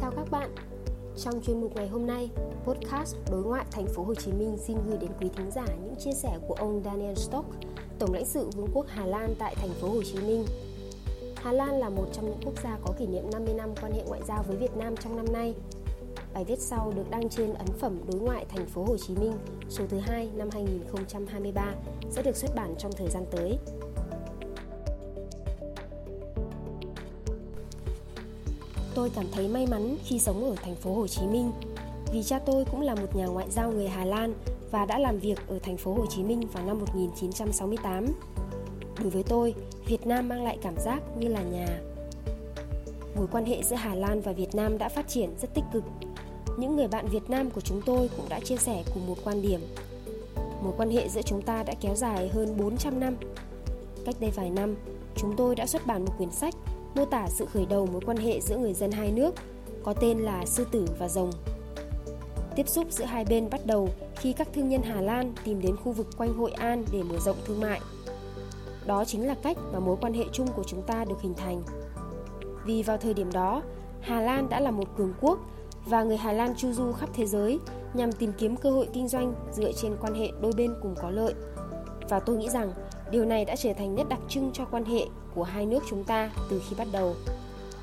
Chào các bạn. Trong chuyên mục ngày hôm nay, podcast Đối ngoại thành phố Hồ Chí Minh xin gửi đến quý thính giả những chia sẻ của ông Daniel Stock, Tổng lãnh sự Vương quốc Hà Lan tại thành phố Hồ Chí Minh. Hà Lan là một trong những quốc gia có kỷ niệm 50 năm quan hệ ngoại giao với Việt Nam trong năm nay. Bài viết sau được đăng trên ấn phẩm Đối ngoại thành phố Hồ Chí Minh số thứ hai năm 2023 sẽ được xuất bản trong thời gian tới. Tôi cảm thấy may mắn khi sống ở thành phố Hồ Chí Minh vì cha tôi cũng là một nhà ngoại giao người Hà Lan và đã làm việc ở thành phố Hồ Chí Minh vào năm 1968. Đối với tôi, Việt Nam mang lại cảm giác như là nhà. Mối quan hệ giữa Hà Lan và Việt Nam đã phát triển rất tích cực. Những người bạn Việt Nam của chúng tôi cũng đã chia sẻ cùng một quan điểm. Mối quan hệ giữa chúng ta đã kéo dài hơn 400 năm. Cách đây vài năm, chúng tôi đã xuất bản một quyển sách mô tả sự khởi đầu mối quan hệ giữa người dân hai nước có tên là Sư tử và rồng. Tiếp xúc giữa hai bên bắt đầu khi các thương nhân Hà Lan tìm đến khu vực quanh Hội An để mở rộng thương mại. Đó chính là cách mà mối quan hệ chung của chúng ta được hình thành. Vì vào thời điểm đó, Hà Lan đã là một cường quốc và người Hà Lan chu du khắp thế giới nhằm tìm kiếm cơ hội kinh doanh dựa trên quan hệ đôi bên cùng có lợi. Và tôi nghĩ rằng điều này đã trở thành nét đặc trưng cho quan hệ của hai nước chúng ta từ khi bắt đầu.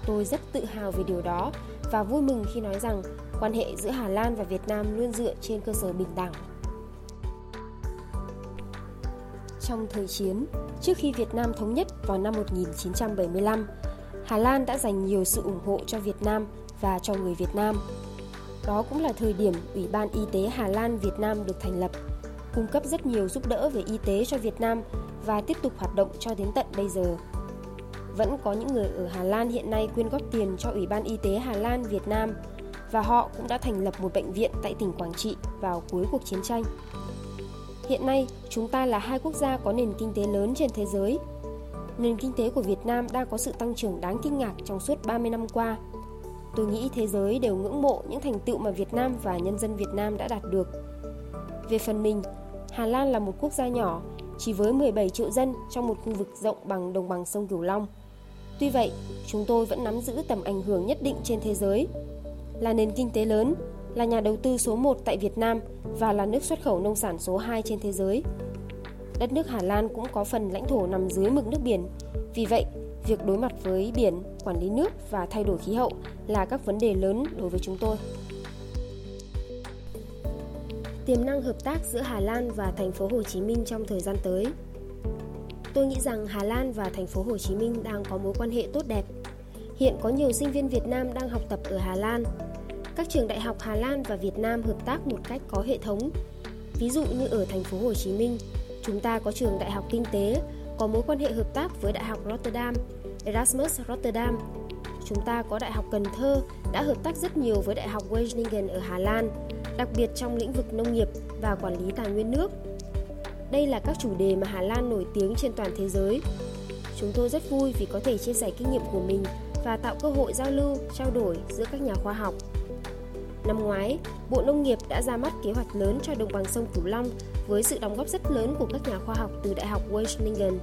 Tôi rất tự hào về điều đó và vui mừng khi nói rằng quan hệ giữa Hà Lan và Việt Nam luôn dựa trên cơ sở bình đẳng. Trong thời chiến, trước khi Việt Nam thống nhất vào năm 1975, Hà Lan đã dành nhiều sự ủng hộ cho Việt Nam và cho người Việt Nam. Đó cũng là thời điểm Ủy ban Y tế Hà Lan Việt Nam được thành lập, cung cấp rất nhiều giúp đỡ về y tế cho Việt Nam và tiếp tục hoạt động cho đến tận bây giờ. Vẫn có những người ở Hà Lan hiện nay quyên góp tiền cho Ủy ban Y tế Hà Lan Việt Nam và họ cũng đã thành lập một bệnh viện tại tỉnh Quảng Trị vào cuối cuộc chiến tranh. Hiện nay, chúng ta là hai quốc gia có nền kinh tế lớn trên thế giới. Nền kinh tế của Việt Nam đang có sự tăng trưởng đáng kinh ngạc trong suốt 30 năm qua. Tôi nghĩ thế giới đều ngưỡng mộ những thành tựu mà Việt Nam và nhân dân Việt Nam đã đạt được. Về phần mình, Hà Lan là một quốc gia nhỏ, chỉ với 17 triệu dân trong một khu vực rộng bằng đồng bằng sông Cửu Long. Tuy vậy, chúng tôi vẫn nắm giữ tầm ảnh hưởng nhất định trên thế giới. Là nền kinh tế lớn, là nhà đầu tư số 1 tại Việt Nam và là nước xuất khẩu nông sản số 2 trên thế giới. Đất nước Hà Lan cũng có phần lãnh thổ nằm dưới mực nước biển. Vì vậy, việc đối mặt với biển, quản lý nước và thay đổi khí hậu là các vấn đề lớn đối với chúng tôi. Tiềm năng hợp tác giữa Hà Lan và thành phố Hồ Chí Minh trong thời gian tới Tôi nghĩ rằng Hà Lan và thành phố Hồ Chí Minh đang có mối quan hệ tốt đẹp. Hiện có nhiều sinh viên Việt Nam đang học tập ở Hà Lan. Các trường đại học Hà Lan và Việt Nam hợp tác một cách có hệ thống. Ví dụ như ở thành phố Hồ Chí Minh, chúng ta có trường Đại học Kinh tế có mối quan hệ hợp tác với Đại học Rotterdam, Erasmus Rotterdam. Chúng ta có Đại học Cần Thơ đã hợp tác rất nhiều với Đại học Wageningen ở Hà Lan, đặc biệt trong lĩnh vực nông nghiệp và quản lý tài nguyên nước. Đây là các chủ đề mà Hà Lan nổi tiếng trên toàn thế giới. Chúng tôi rất vui vì có thể chia sẻ kinh nghiệm của mình và tạo cơ hội giao lưu, trao đổi giữa các nhà khoa học. Năm ngoái, Bộ Nông nghiệp đã ra mắt kế hoạch lớn cho đồng bằng sông Cửu Long với sự đóng góp rất lớn của các nhà khoa học từ Đại học Wageningen.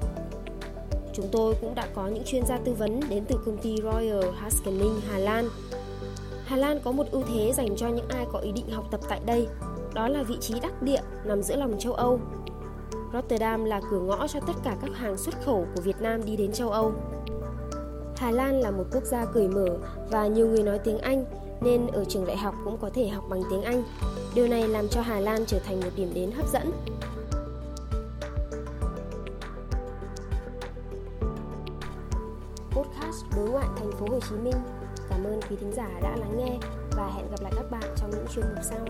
Chúng tôi cũng đã có những chuyên gia tư vấn đến từ công ty Royal Haskoning Hà Lan. Hà Lan có một ưu thế dành cho những ai có ý định học tập tại đây, đó là vị trí đắc địa nằm giữa lòng châu Âu Rotterdam là cửa ngõ cho tất cả các hàng xuất khẩu của Việt Nam đi đến châu Âu. Hà Lan là một quốc gia cởi mở và nhiều người nói tiếng Anh nên ở trường đại học cũng có thể học bằng tiếng Anh. Điều này làm cho Hà Lan trở thành một điểm đến hấp dẫn. podcast Đối ngoại thành phố Hồ Chí Minh. Cảm ơn quý thính giả đã lắng nghe và hẹn gặp lại các bạn trong những chuyên mục sau.